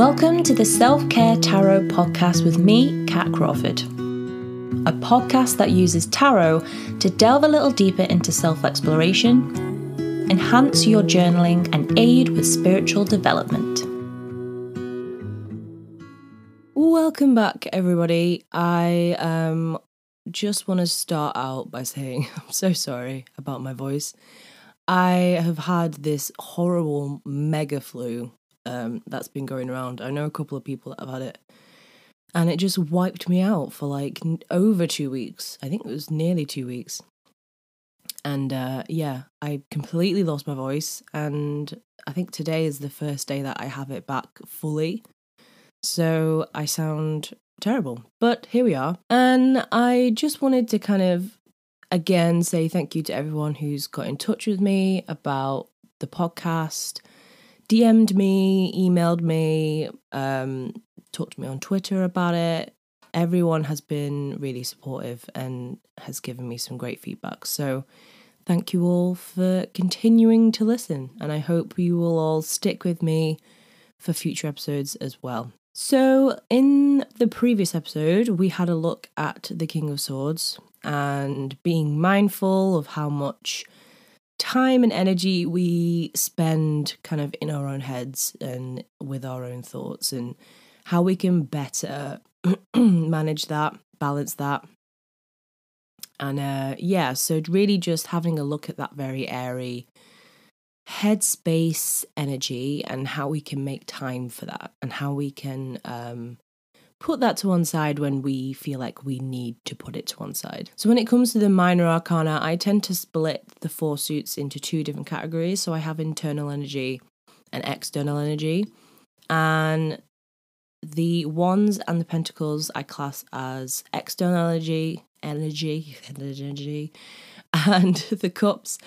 Welcome to the Self Care Tarot podcast with me, Cat Crawford. A podcast that uses tarot to delve a little deeper into self exploration, enhance your journaling, and aid with spiritual development. Welcome back, everybody. I um, just want to start out by saying I'm so sorry about my voice. I have had this horrible mega flu um, that's been going around. I know a couple of people that have had it. And it just wiped me out for like over two weeks. I think it was nearly two weeks. And uh, yeah, I completely lost my voice. And I think today is the first day that I have it back fully. So I sound terrible. But here we are. And I just wanted to kind of again say thank you to everyone who's got in touch with me about the podcast DM'd me, emailed me, um, talked to me on Twitter about it. Everyone has been really supportive and has given me some great feedback. So, thank you all for continuing to listen. And I hope you will all stick with me for future episodes as well. So, in the previous episode, we had a look at the King of Swords and being mindful of how much time and energy we spend kind of in our own heads and with our own thoughts and how we can better manage that, balance that. And uh, yeah, so really just having a look at that very airy headspace energy and how we can make time for that and how we can um, put that to one side when we feel like we need to put it to one side. So, when it comes to the minor arcana, I tend to split the four suits into two different categories. So, I have internal energy and external energy. And the wands and the pentacles I class as external energy, energy, energy, and the cups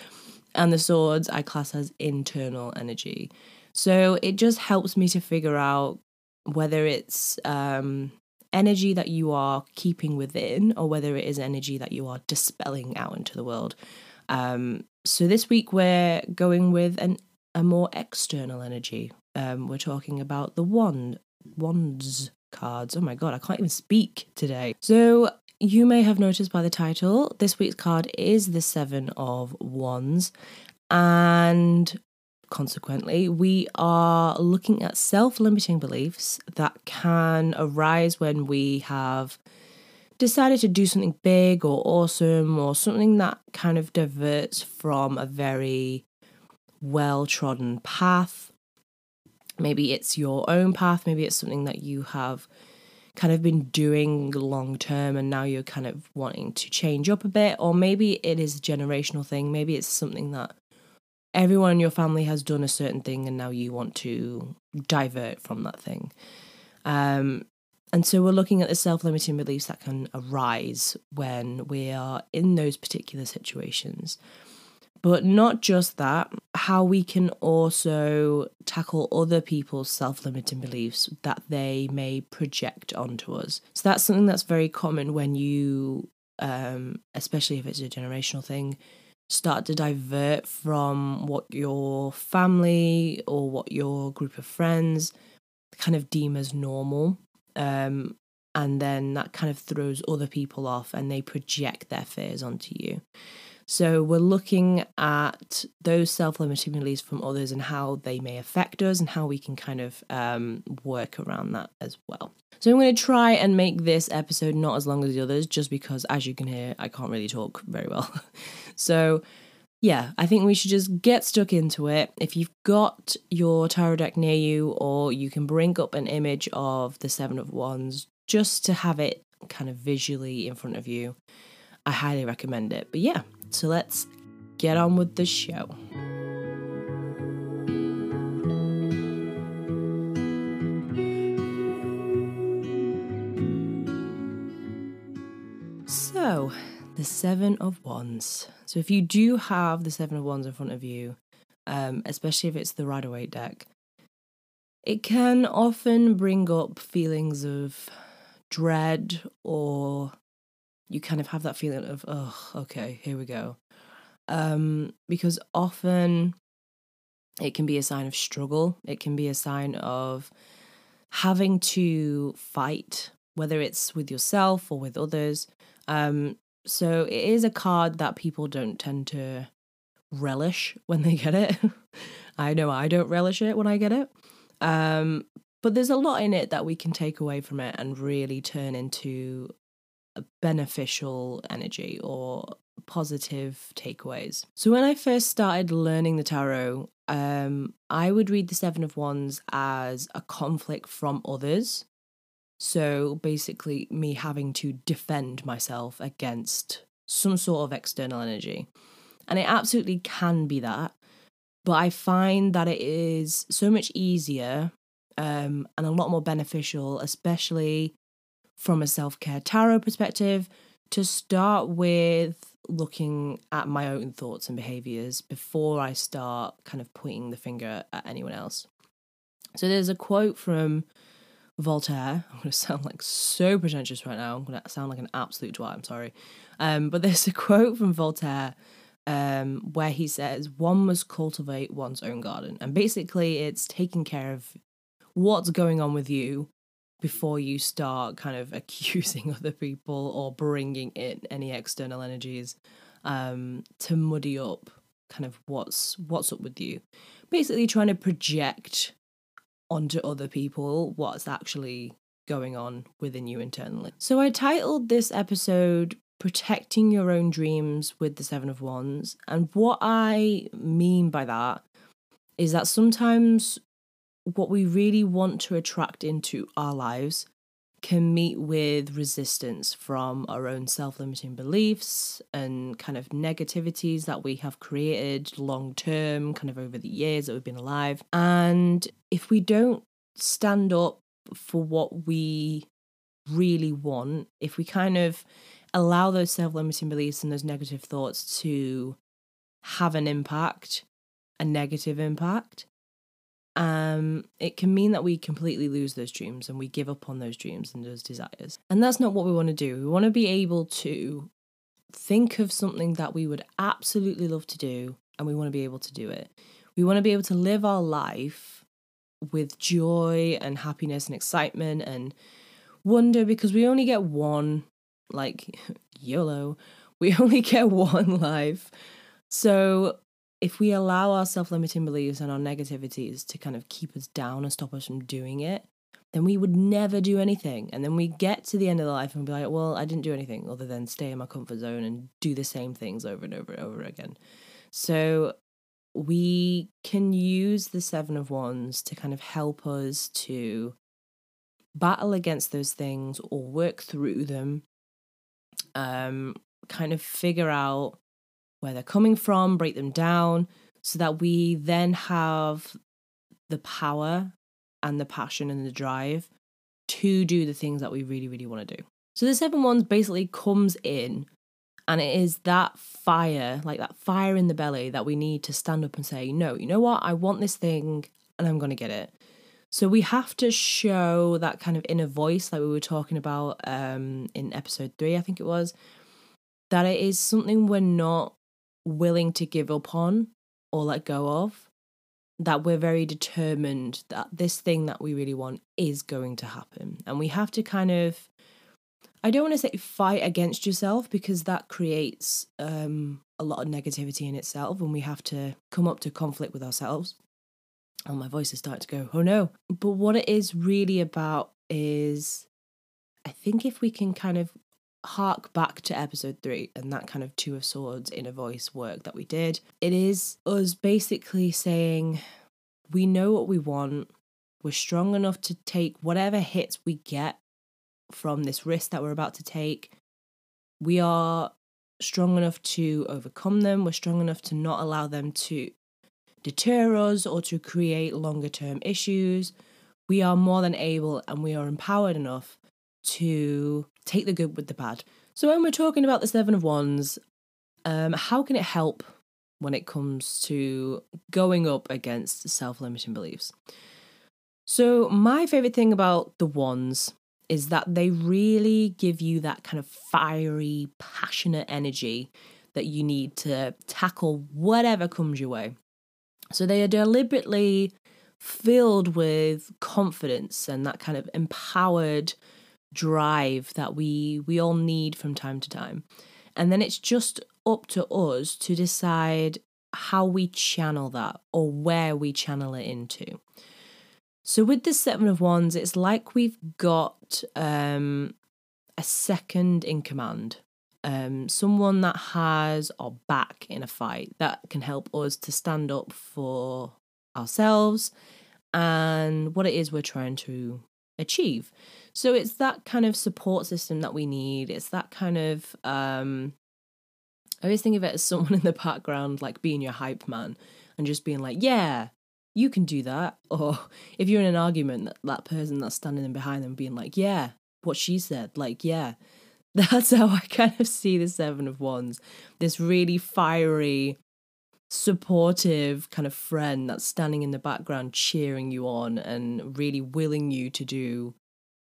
and the swords I class as internal energy. So it just helps me to figure out whether it's um, energy that you are keeping within or whether it is energy that you are dispelling out into the world. Um, so this week we're going with an, a more external energy. Um, we're talking about the wand, wands cards. Oh my god, I can't even speak today. So you may have noticed by the title, this week's card is the Seven of Wands. And consequently, we are looking at self limiting beliefs that can arise when we have decided to do something big or awesome or something that kind of diverts from a very well trodden path. Maybe it's your own path, maybe it's something that you have kind of been doing long term and now you're kind of wanting to change up a bit, or maybe it is a generational thing, maybe it's something that everyone in your family has done a certain thing and now you want to divert from that thing. Um, and so we're looking at the self limiting beliefs that can arise when we are in those particular situations. But not just that, how we can also tackle other people's self limiting beliefs that they may project onto us. So that's something that's very common when you, um, especially if it's a generational thing, start to divert from what your family or what your group of friends kind of deem as normal. Um, and then that kind of throws other people off and they project their fears onto you. So we're looking at those self-limiting beliefs from others and how they may affect us and how we can kind of um, work around that as well. So I'm going to try and make this episode not as long as the others, just because, as you can hear, I can't really talk very well. so yeah, I think we should just get stuck into it. If you've got your tarot deck near you, or you can bring up an image of the Seven of Wands just to have it kind of visually in front of you, I highly recommend it. But yeah, so let's get on with the show. So, the Seven of Wands. So, if you do have the Seven of Wands in front of you, um, especially if it's the Rider Waite deck, it can often bring up feelings of dread or you kind of have that feeling of, oh, okay, here we go. Um, because often it can be a sign of struggle, it can be a sign of having to fight, whether it's with yourself or with others. Um, so it is a card that people don't tend to relish when they get it. I know I don't relish it when I get it. Um, but there's a lot in it that we can take away from it and really turn into beneficial energy or positive takeaways. So when I first started learning the tarot, um, I would read the Seven of Wands as a conflict from others. So basically, me having to defend myself against some sort of external energy. And it absolutely can be that. But I find that it is so much easier um, and a lot more beneficial, especially from a self care tarot perspective, to start with looking at my own thoughts and behaviors before I start kind of pointing the finger at anyone else. So there's a quote from Voltaire. I'm going to sound like so pretentious right now. I'm going to sound like an absolute twat. I'm sorry. Um, but there's a quote from Voltaire um, where he says, One must cultivate one's own garden. And basically, it's taking care of what's going on with you before you start kind of accusing other people or bringing in any external energies um, to muddy up kind of what's what's up with you. Basically trying to project onto other people what's actually going on within you internally. So i titled this episode protecting your own dreams with the seven of wands. And what i mean by that is that sometimes what we really want to attract into our lives can meet with resistance from our own self limiting beliefs and kind of negativities that we have created long term, kind of over the years that we've been alive. And if we don't stand up for what we really want, if we kind of allow those self limiting beliefs and those negative thoughts to have an impact, a negative impact, um, it can mean that we completely lose those dreams and we give up on those dreams and those desires. And that's not what we want to do. We want to be able to think of something that we would absolutely love to do and we want to be able to do it. We want to be able to live our life with joy and happiness and excitement and wonder because we only get one, like YOLO, we only get one life. So if we allow our self limiting beliefs and our negativities to kind of keep us down and stop us from doing it, then we would never do anything. And then we get to the end of the life and be like, well, I didn't do anything other than stay in my comfort zone and do the same things over and over and over again. So we can use the Seven of Wands to kind of help us to battle against those things or work through them, um, kind of figure out where they're coming from, break them down, so that we then have the power and the passion and the drive to do the things that we really, really want to do. So the seven ones basically comes in and it is that fire, like that fire in the belly that we need to stand up and say, no, you know what? I want this thing and I'm going to get it. So we have to show that kind of inner voice, like we were talking about um, in episode three, I think it was, that it is something we're not willing to give up on or let go of. That we're very determined that this thing that we really want is going to happen. And we have to kind of, I don't want to say fight against yourself because that creates um, a lot of negativity in itself and we have to come up to conflict with ourselves. Oh, my voice is starting to go, oh no. But what it is really about is I think if we can kind of hark back to episode three and that kind of Two of Swords inner voice work that we did. It is us basically saying, we know what we want, we're strong enough to take whatever hits we get from this risk that we're about to take. We are strong enough to overcome them, we're strong enough to not allow them to deter us or to create longer term issues. We are more than able and we are empowered enough to take the good with the bad. So when we're talking about the Seven of Wands, um, how can it help when it comes to going up against self-limiting beliefs? So my favorite thing about the wands is that they really give you that kind of fiery, passionate energy that you need to tackle whatever comes your way. So they are deliberately filled with confidence and that kind of empowered drive that we we all need from time to time. And then it's just up to us to decide how we channel that or where we channel it into. So with the seven of wands, it's like we've got um, a second in command, um, someone that has our back in a fight that can help us to stand up for ourselves and what it is we're trying to achieve. So it's that kind of support system that we need. It's that kind of um, I always think of it as someone in the background, like being your hype man and just being like, yeah, you can do that. Or if you're in an argument, that, that person that's standing in behind them being like, yeah, what she said, like, yeah. That's how I kind of see the Seven of Wands. This really fiery, supportive kind of friend that's standing in the background cheering you on and really willing you to do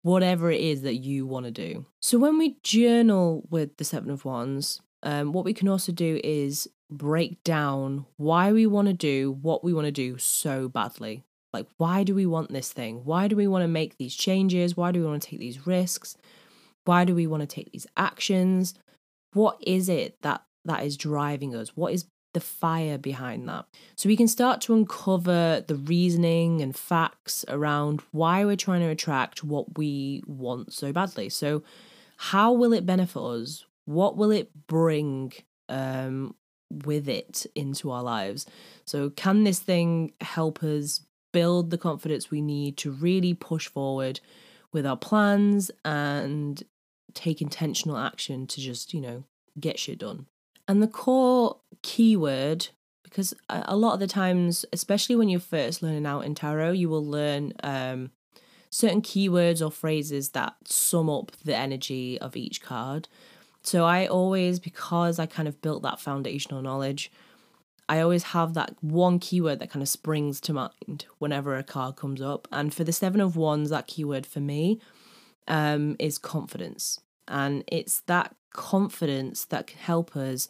whatever it is that you want to do. So when we journal with the Seven of Wands, um, what we can also do is break down why we want to do what we want to do so badly. Like, why do we want this thing? Why do we want to make these changes? Why do we want to take these risks? Why do we want to take these actions? What is it that that is driving us? What is the fire behind that? So we can start to uncover the reasoning and facts around why we're trying to attract what we want so badly. So how will it benefit us? what will it bring um, with it into our lives? So, can this thing help us build the confidence we need to really push forward with our plans and take intentional action to just, you know, get shit done? And the core keyword, because a lot of the times, especially when you're first learning out in tarot, you will learn um, certain keywords or phrases that sum up the energy of each card. So I always, because I kind of built that foundational knowledge, I always have that one keyword that kind of springs to mind whenever a card comes up. And for the Seven of Wands, that keyword for me um, is confidence. And it's that confidence that can help us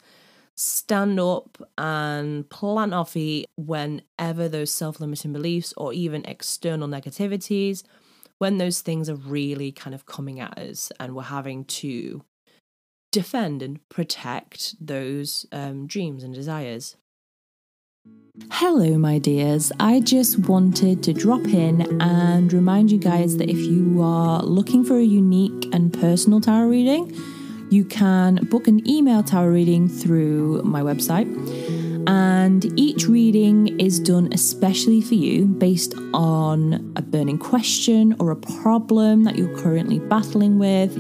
stand up and plant our feet whenever those self limiting beliefs or even external negativities, when those things are really kind of coming at us and we're having to defend and protect those um, dreams and desires. Hello, my dears. I just wanted to drop in and remind you guys that if you are looking for a unique and personal tarot reading, you can book an email tarot reading through my website. And each reading is done especially for you based on a burning question or a problem that you're currently battling with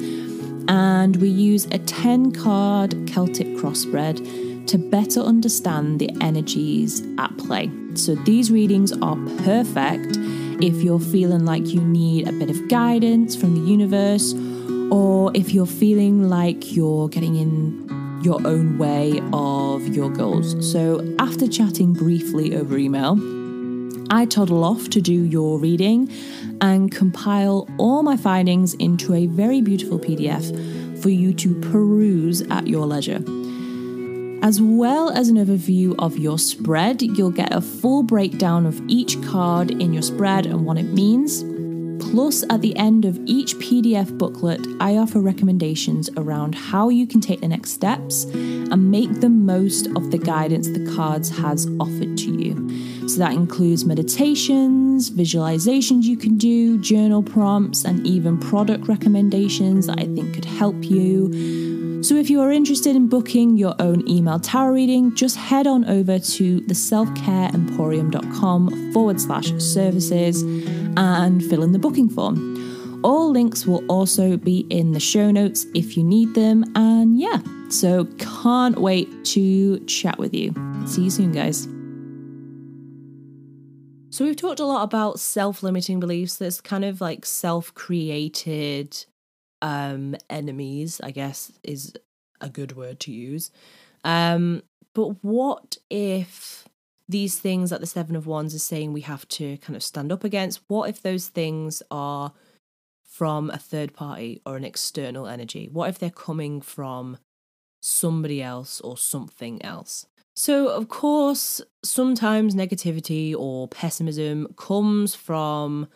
and we use a 10 card Celtic crossspread to better understand the energies at play. So these readings are perfect if you're feeling like you need a bit of guidance from the universe, or if you're feeling like you're getting in your own way of your goals. So, after chatting briefly over email, I toddle off to do your reading and compile all my findings into a very beautiful PDF for you to peruse at your leisure. As well as an overview of your spread, you'll get a full breakdown of each card in your spread and what it means. Plus, at the end of each PDF booklet, I offer recommendations around how you can take the next steps and make the most of the guidance the cards has offered to you. So that includes meditations, visualizations you can do, journal prompts, and even product recommendations that I think could help you. So if you are interested in booking your own email tarot reading, just head on over to theselfcareemporium.com forward slash services and fill in the booking form. All links will also be in the show notes if you need them. And yeah, so can't wait to chat with you. See you soon, guys. So, we've talked a lot about self limiting beliefs. There's kind of like self created um, enemies, I guess is a good word to use. Um, but what if these things that the Seven of Wands is saying we have to kind of stand up against, what if those things are from a third party or an external energy? What if they're coming from somebody else or something else? So, of course, sometimes negativity or pessimism comes from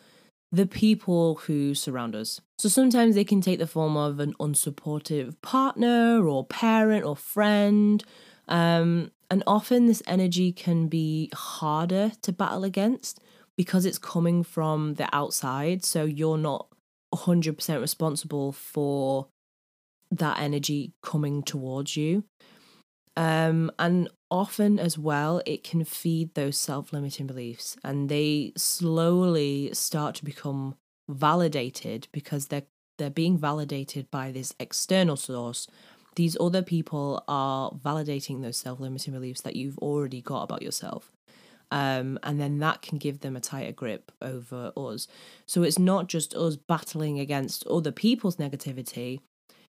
the people who surround us. So sometimes they can take the form of an unsupportive partner or parent or friend. Um, and often this energy can be harder to battle against because it's coming from the outside. So you're not 100% responsible for that energy coming towards you. Um, and often as well, it can feed those self limiting beliefs and they slowly start to become validated because they're they're being validated by this external source. These other people are validating those self limiting beliefs that you've already got about yourself. Um, and then that can give them a tighter grip over us. So it's not just us battling against other people's negativity,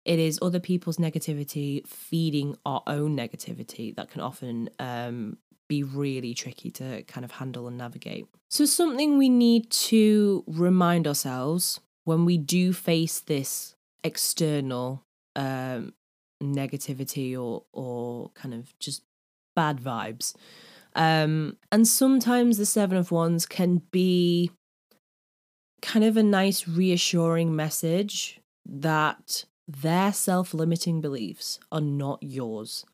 it is other people's negativity feeding our own negativity that can often um, be really tricky to kind of handle and navigate. So, something we need to remind ourselves when we do face this external um, negativity or or kind of just bad vibes. Um, and sometimes the Seven of Wands can be kind of a nice, reassuring message that their self limiting beliefs are not yours.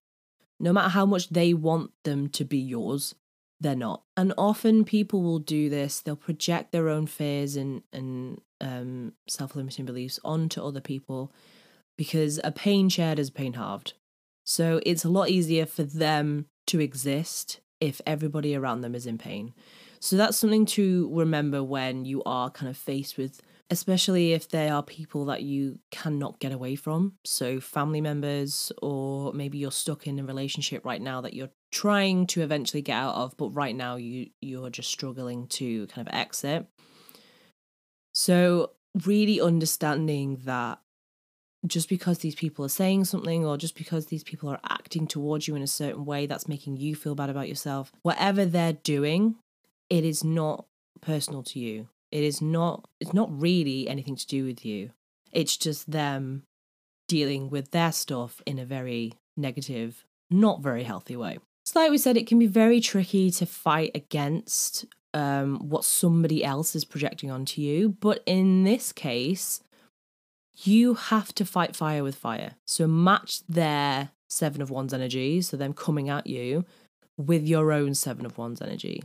No matter how much they want them to be yours, they're not. And often people will do this, they'll project their own fears and, and um, self limiting beliefs onto other people because a pain shared is pain halved. So it's a lot easier for them to exist if everybody around them is in pain. So that's something to remember when you are kind of faced with especially if they are people that you cannot get away from. So, family members, or maybe you're stuck in a relationship right now that you're trying to eventually get out of, but right now you you're just struggling to kind of exit. So, really understanding that just because these people are saying something or just because these people are acting towards you in a certain way that's making you feel bad about yourself, whatever they're doing, it is not personal to you. It is not it's not really anything to do with you. It's just them dealing with their stuff in a very negative, not very healthy way. So like we said, it can be very tricky to fight against um, what somebody else is projecting onto you. But in this case, you have to fight fire with fire. So match their Seven of Wands energy, so them coming at you, with your own Seven of Wands energy.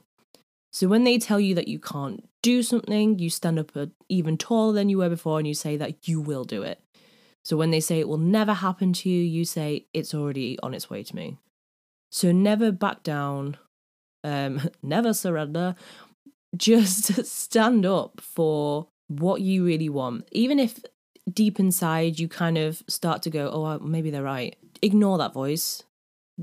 So when they tell you that you can't do something, you stand up even taller than you were before and you say that you will do it. So when they say it will never happen to you, you say it's already on its way to me. So never back down, um, never surrender. Just stand up for what you really want. Even if deep inside you kind of start to go, oh, maybe they're right. Ignore that voice.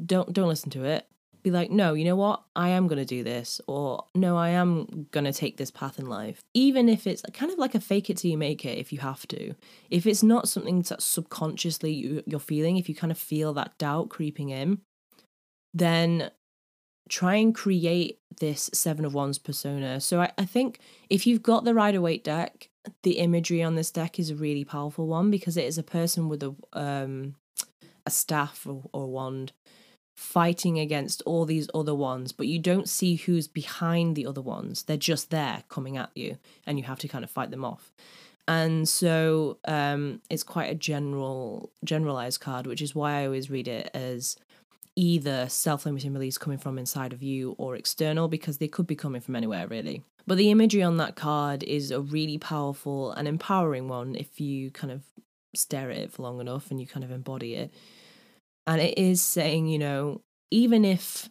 Don't don't listen to it be like, no, you know what? I am going to do this, or no, I am going to take this path in life. Even if it's kind of like a fake it till you make it, if you have to. If it's not something that subconsciously you're feeling, if you kind of feel that doubt creeping in, then try and create this Seven of Wands persona. So I, I think if you've got the Rider Waite deck, the imagery on this deck is a really powerful one because it is a person with a um a staff or, or wand fighting against all these other ones, but you don't see who's behind the other ones. They're just there coming at you, and you have to kind of fight them off. And so um, it's quite a general, generalized card, which is why I always read it as either self-limiting beliefs coming from inside of you or external, because they could be coming from anywhere really. But the imagery on that card is a really powerful and empowering one if you kind of stare at it for long enough and you kind of embody it. And it is saying, you know, even if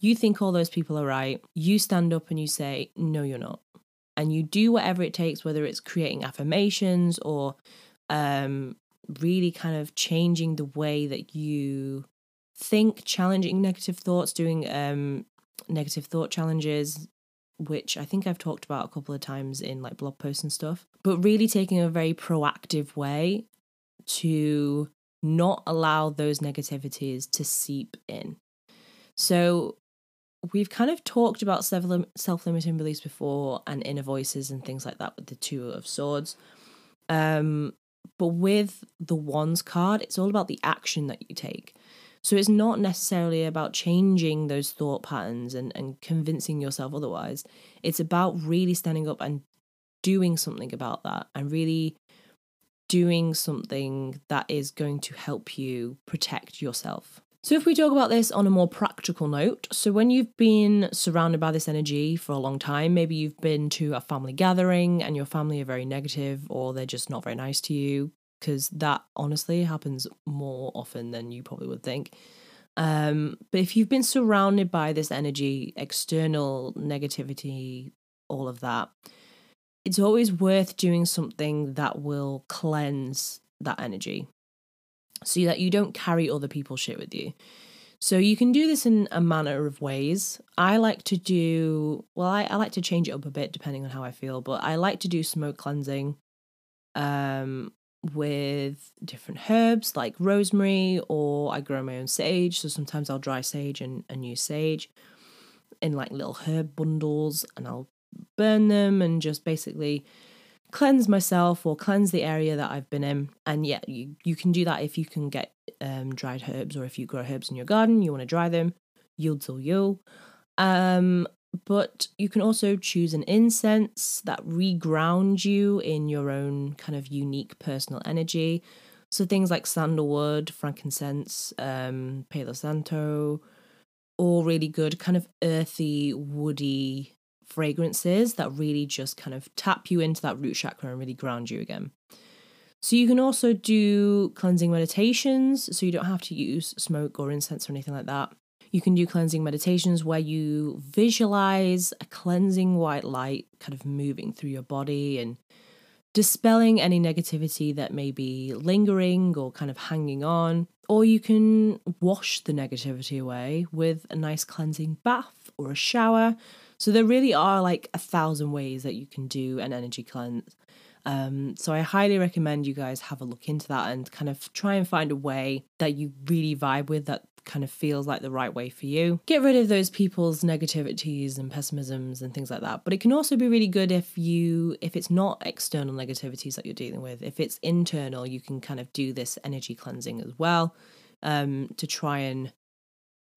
you think all those people are right, you stand up and you say, no, you're not. And you do whatever it takes, whether it's creating affirmations or um, really kind of changing the way that you think, challenging negative thoughts, doing um, negative thought challenges, which I think I've talked about a couple of times in like blog posts and stuff, but really taking a very proactive way to not allow those negativities to seep in. So, we've kind of talked about self limiting beliefs before and inner voices and things like that with the Two of Swords. Um, but with the Wands card, it's all about the action that you take. So it's not necessarily about changing those thought patterns and, and convincing yourself otherwise. It's about really standing up and doing something about that and really doing something that is going to help you protect yourself. So, if we talk about this on a more practical note, so when you've been surrounded by this energy for a long time, maybe you've been to a family gathering and your family are very negative or they're just not very nice to you, because that honestly happens more often than you probably would think. Um, but if you've been surrounded by this energy, external negativity, all of that, it's always worth doing something that will cleanse that energy so that you don't carry other people's shit with you. So you can do this in a manner of ways. I like to do well, I, I like to change it up a bit depending on how I feel, but I like to do smoke cleansing um with different herbs like rosemary or I grow my own sage. So sometimes I'll dry sage and, and use sage in like little herb bundles and I'll burn them and just basically cleanse myself or cleanse the area that I've been in. And yeah, you, you can do that if you can get um, dried herbs or if you grow herbs in your garden, you want to dry them, or you. Um, but you can also choose an incense that reground you in your own kind of unique personal energy. So things like sandalwood, frankincense, um, Palo Santo, all really good, kind of earthy, woody fragrances that really just kind of tap you into that root chakra and really ground you again. So you can also do cleansing meditations, so you don't have to use smoke or incense or anything like that. You can do cleansing meditations where you visualize a cleansing white light kind of moving through your body and dispelling any negativity that may be lingering or kind of hanging on. Or you can wash the negativity away with a nice cleansing bath or a shower. So there really are like a thousand ways that you can do an energy cleanse. Um, so I highly recommend you guys have a look into that and kind of try and find a way that you really vibe with that kind of feels like the right way for you. Get rid of those people's negativities and pessimisms and things like that. But it can also be really good if you if it's not external negativities that you're dealing with. If it's internal, you can kind of do this energy cleansing as well um, to try and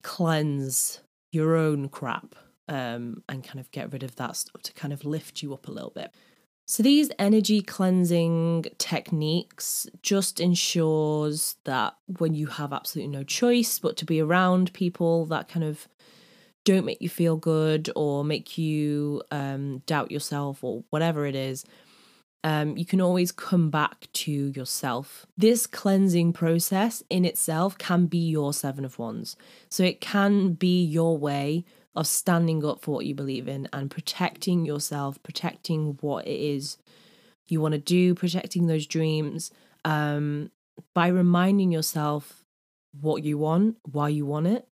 cleanse your own crap um, and kind of get rid of that stuff to kind of lift you up a little bit. So these energy cleansing techniques just ensures that when you have absolutely no choice but to be around people that kind of don't make you feel good or make you um, doubt yourself or whatever it is, um, you can always come back to yourself. This cleansing process in itself can be your Seven of Wands. So it can be your way of standing up for what you believe in and protecting yourself, protecting what it is you want to do, protecting those dreams um, by reminding yourself what you want, why you want it,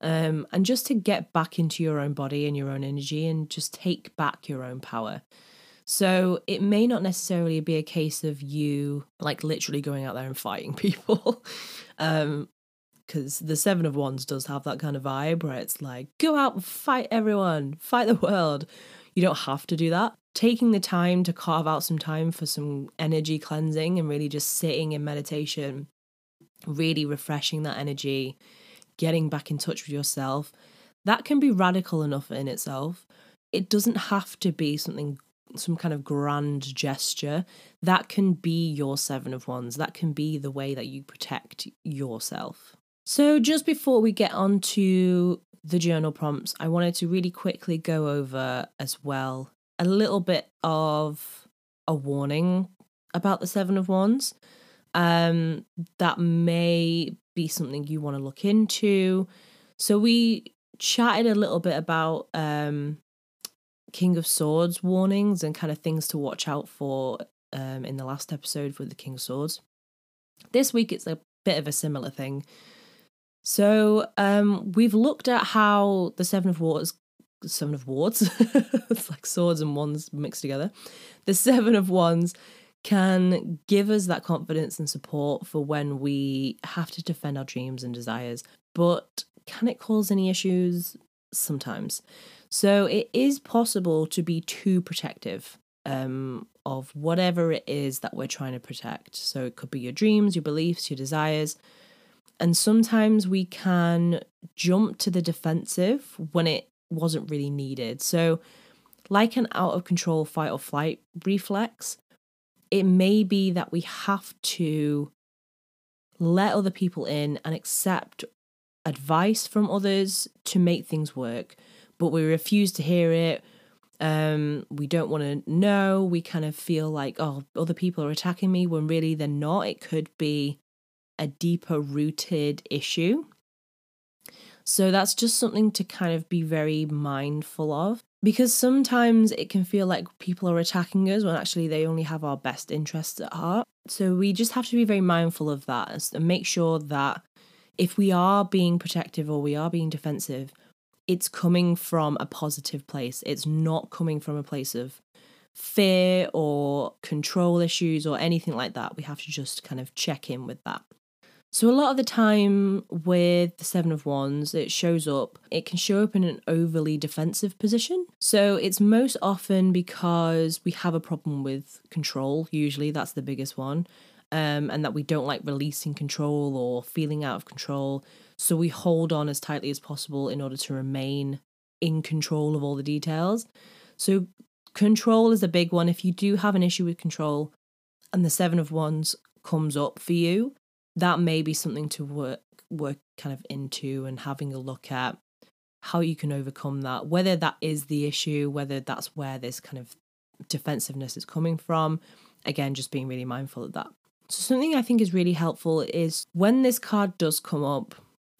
um, and just to get back into your own body and your own energy and just take back your own power. So it may not necessarily be a case of you like literally going out there and fighting people. um, because the Seven of Wands does have that kind of vibe where it's like, go out and fight everyone, fight the world. You don't have to do that. Taking the time to carve out some time for some energy cleansing and really just sitting in meditation, really refreshing that energy, getting back in touch with yourself, that can be radical enough in itself. It doesn't have to be something some kind of grand gesture, that can be your Seven of Wands. That can be the way that you protect yourself. So, just before we get on to the journal prompts, I wanted to really quickly go over as well a little bit of a warning about the Seven of Wands. Um, that may be something you want to look into. So, we chatted a little bit about um, King of Swords warnings and kind of things to watch out for um, in the last episode for the King of Swords. This week, it's a bit of a similar thing. So um, we've looked at how the Seven of Wands, Seven of Wands, it's like swords and wands mixed together. The Seven of Wands can give us that confidence and support for when we have to defend our dreams and desires. But can it cause any issues? Sometimes. So it is possible to be too protective um, of whatever it is that we're trying to protect. So it could be your dreams, your beliefs, your desires And sometimes we can jump to the defensive when it wasn't really needed. So, like an out of control fight or flight reflex, it may be that we have to let other people in and accept advice from others to make things work, but we refuse to hear it. Um, we don't want to know. We kind of feel like, oh, other people are attacking me when really they're not. It could be a deeper rooted issue. So that's just something to kind of be very mindful of because sometimes it can feel like people are attacking us when actually they only have our best interests at heart. So we just have to be very mindful of that and make sure that if we are being protective or we are being defensive, it's coming from a positive place. It's not coming from a place of fear or control issues or anything like that. We have to just kind of check in with that. So, a lot of the time with the Seven of Wands, it shows up, it can show up in an overly defensive position. So, it's most often because we have a problem with control, usually, that's the biggest one, um, and that we don't like releasing control or feeling out of control. So, we hold on as tightly as possible in order to remain in control of all the details. So, control is a big one. If you do have an issue with control and the Seven of Wands comes up for you, that may be something to work work kind of into and having a look at how you can overcome that whether that is the issue whether that's where this kind of defensiveness is coming from. Again just being really mindful of that. So something i think is really helpful is when this card does come up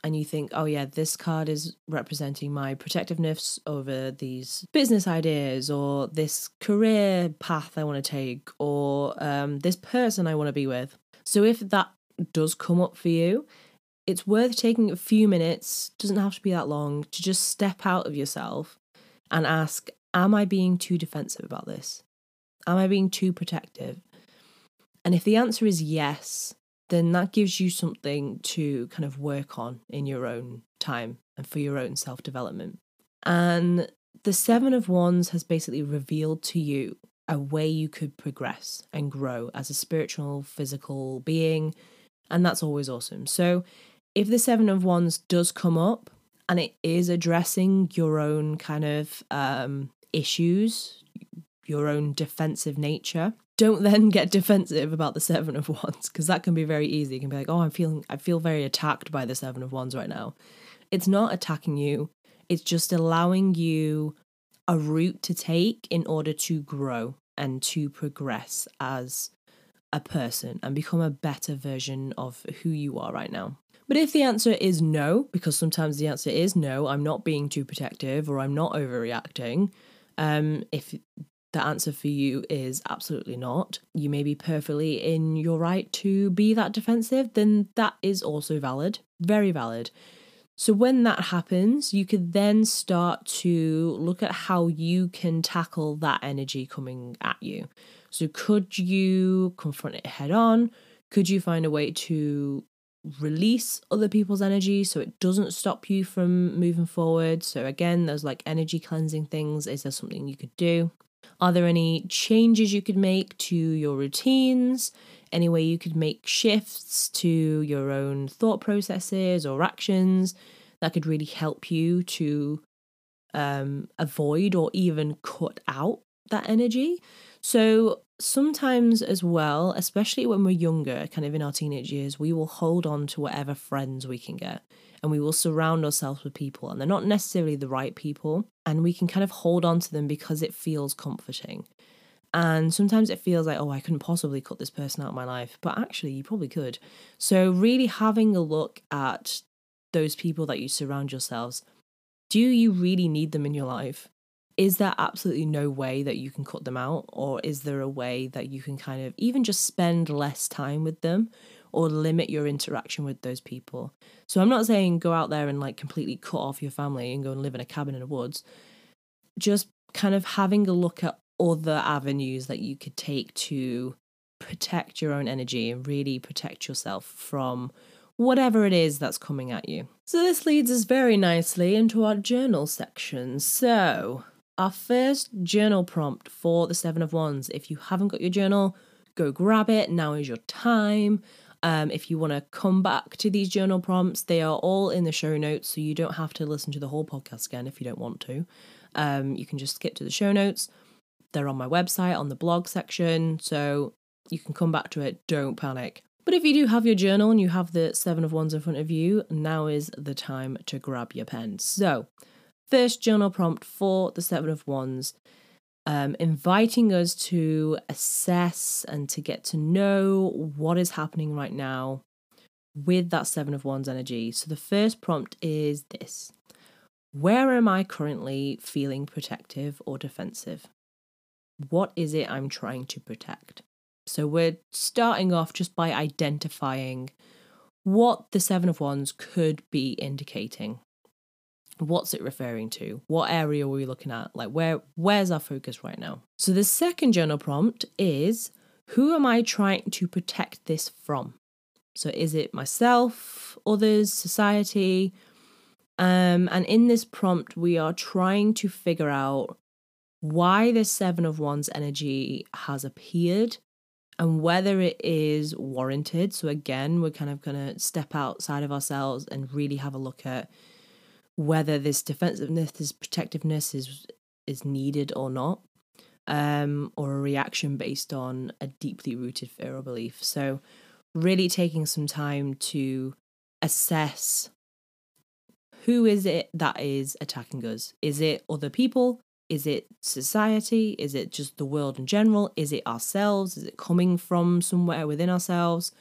and you think oh yeah this card is representing my protectiveness over these business ideas or this career path i want to take or um, this person i want to be with. So if that does come up for you, it's worth taking a few minutes, doesn't have to be that long, to just step out of yourself and ask, Am I being too defensive about this? Am I being too protective? And if the answer is yes, then that gives you something to kind of work on in your own time and for your own self development. And the Seven of Wands has basically revealed to you a way you could progress and grow as a spiritual, physical being and that's always awesome. So, if the Seven of Wands does come up and it is addressing your own kind of um, issues, your own defensive nature, don't then get defensive about the Seven of Wands because that can be very easy. You can be like, "Oh, I'm feeling, I feel very attacked by the Seven of Wands right now." It's not attacking you. It's just allowing you a route to take in order to grow and to progress as a person and become a better version of who you are right now. But if the answer is no, because sometimes the answer is no, I'm not being too protective or I'm not overreacting, um, if the answer for you is absolutely not, you may be perfectly in your right to be that defensive, then that is also valid, very valid. So when that happens, you could then start to look at how you can tackle that energy coming at you. So, could you confront it head on? Could you find a way to release other people's energy so it doesn't stop you from moving forward? So, again, there's like energy cleansing things. Is there something you could do? Are there any changes you could make to your routines? Any way you could make shifts to your own thought processes or actions that could really help you to um, avoid or even cut out that energy? So sometimes as well, especially when we're younger, kind of in our teenage years, we will hold on to whatever friends we can get and we will surround ourselves with people and they're not necessarily the right people and we can kind of hold on to them because it feels comforting. And sometimes it feels like, oh, I couldn't possibly cut this person out of my life. But actually, you probably could. So, really having a look at those people that you surround yourselves. Do you really need them in your life? Is there absolutely no way that you can cut them out? Or is there a way that you can kind of even just spend less time with them or limit your interaction with those people? So I'm not saying go out there and like completely cut off your family and go and live in a cabin in the woods. Just kind of having a look at other avenues that you could take to protect your own energy and really protect yourself from whatever it is that's coming at you. So, this leads us very nicely into our journal section. So, our first journal prompt for the Seven of Wands. If you haven't got your journal, go grab it. Now is your time. Um, if you want to come back to these journal prompts, they are all in the show notes, so you don't have to listen to the whole podcast again if you don't want to. Um, you can just skip to the show notes. They're on my website on the blog section, so you can come back to it. Don't panic. But if you do have your journal and you have the Seven of Wands in front of you, now is the time to grab your pen. So, first journal prompt for the Seven of Wands, um, inviting us to assess and to get to know what is happening right now with that Seven of Wands energy. So, the first prompt is this Where am I currently feeling protective or defensive? What is it I'm trying to protect? So we're starting off just by identifying what the Seven of Wands could be indicating. What's it referring to? What area are we looking at? Like where where's our focus right now? So the second journal prompt is who am I trying to protect this from? So is it myself, others, society? Um, and in this prompt, we are trying to figure out why the Seven of Wands energy has appeared and whether it is warranted. So, again, we're kind of going to step outside of ourselves and really have a look at whether this defensiveness, this protectiveness is is needed or not, um, or a reaction based on a deeply rooted fear or belief. So, really taking some time to assess who is it that is attacking us? Is it other people? Is it society? Is it just the world in general? Is it ourselves? Is it coming from somewhere within ourselves?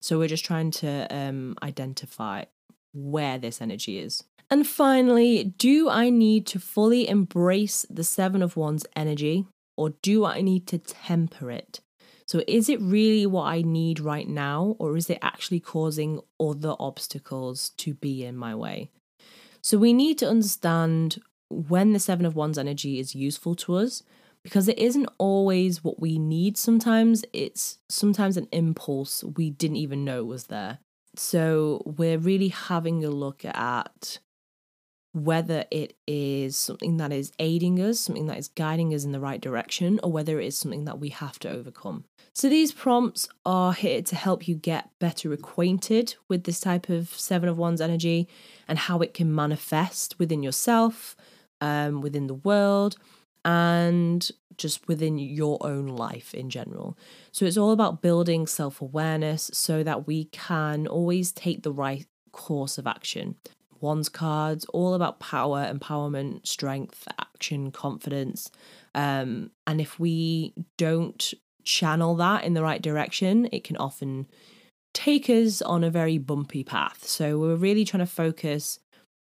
So we're just trying to um, identify where this energy is. And finally, do I need to fully embrace the Seven of Wands energy or do I need to temper it? So, is it really what I need right now, or is it actually causing other obstacles to be in my way? So, we need to understand when the Seven of Wands energy is useful to us because it isn't always what we need sometimes it's sometimes an impulse we didn't even know was there so we're really having a look at whether it is something that is aiding us something that is guiding us in the right direction or whether it is something that we have to overcome. So these prompts are here to help you get better acquainted with this type of seven of wands energy and how it can manifest within yourself um, within the world, and just within your own life in general. So it's all about building self awareness so that we can always take the right course of action. Wands cards, all about power, empowerment, strength, action, confidence. Um, and if we don't channel that in the right direction, it can often take us on a very bumpy path. So we're really trying to focus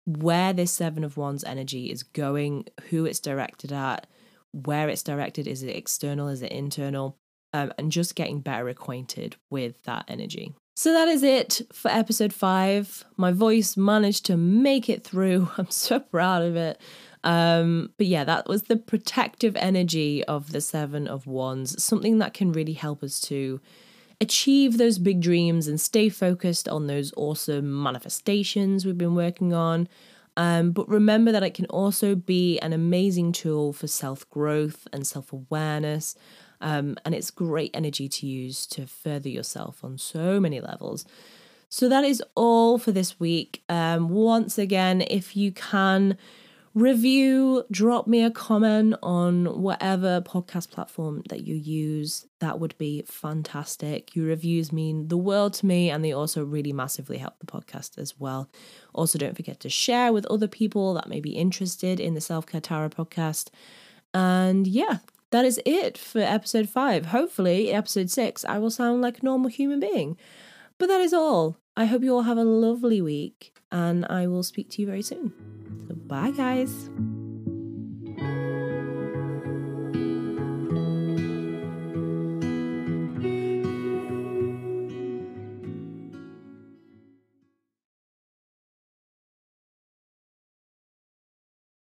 where this Seven of Wands energy is going, who it's directed at, where it's directed. Is it external? Is it internal? Um, and just getting better acquainted with that energy. So that is it for episode five. My voice managed to make it through. I'm so proud of it. Um, but yeah, that was the protective energy of the Seven of Wands, something that can really help us to achieve those big dreams and stay focused on those awesome manifestations we've been working on. Um, but remember that it can also be an amazing tool for self growth and self awareness. Um, and it's great energy to use to further yourself on so many levels. So that is all for this week. Um, once again, if you can review, drop me a comment on whatever podcast platform that you use. That would be fantastic. Your reviews mean the world to me and they also really massively help the podcast as well. Also, don't forget to share with other people that may be interested in the Self Care Tarot podcast. And yeah, that is it for episode five. Hopefully, episode six, I will sound like a normal human being. But that is all. I hope you all have a lovely week and I will speak to you very soon. Bye, guys.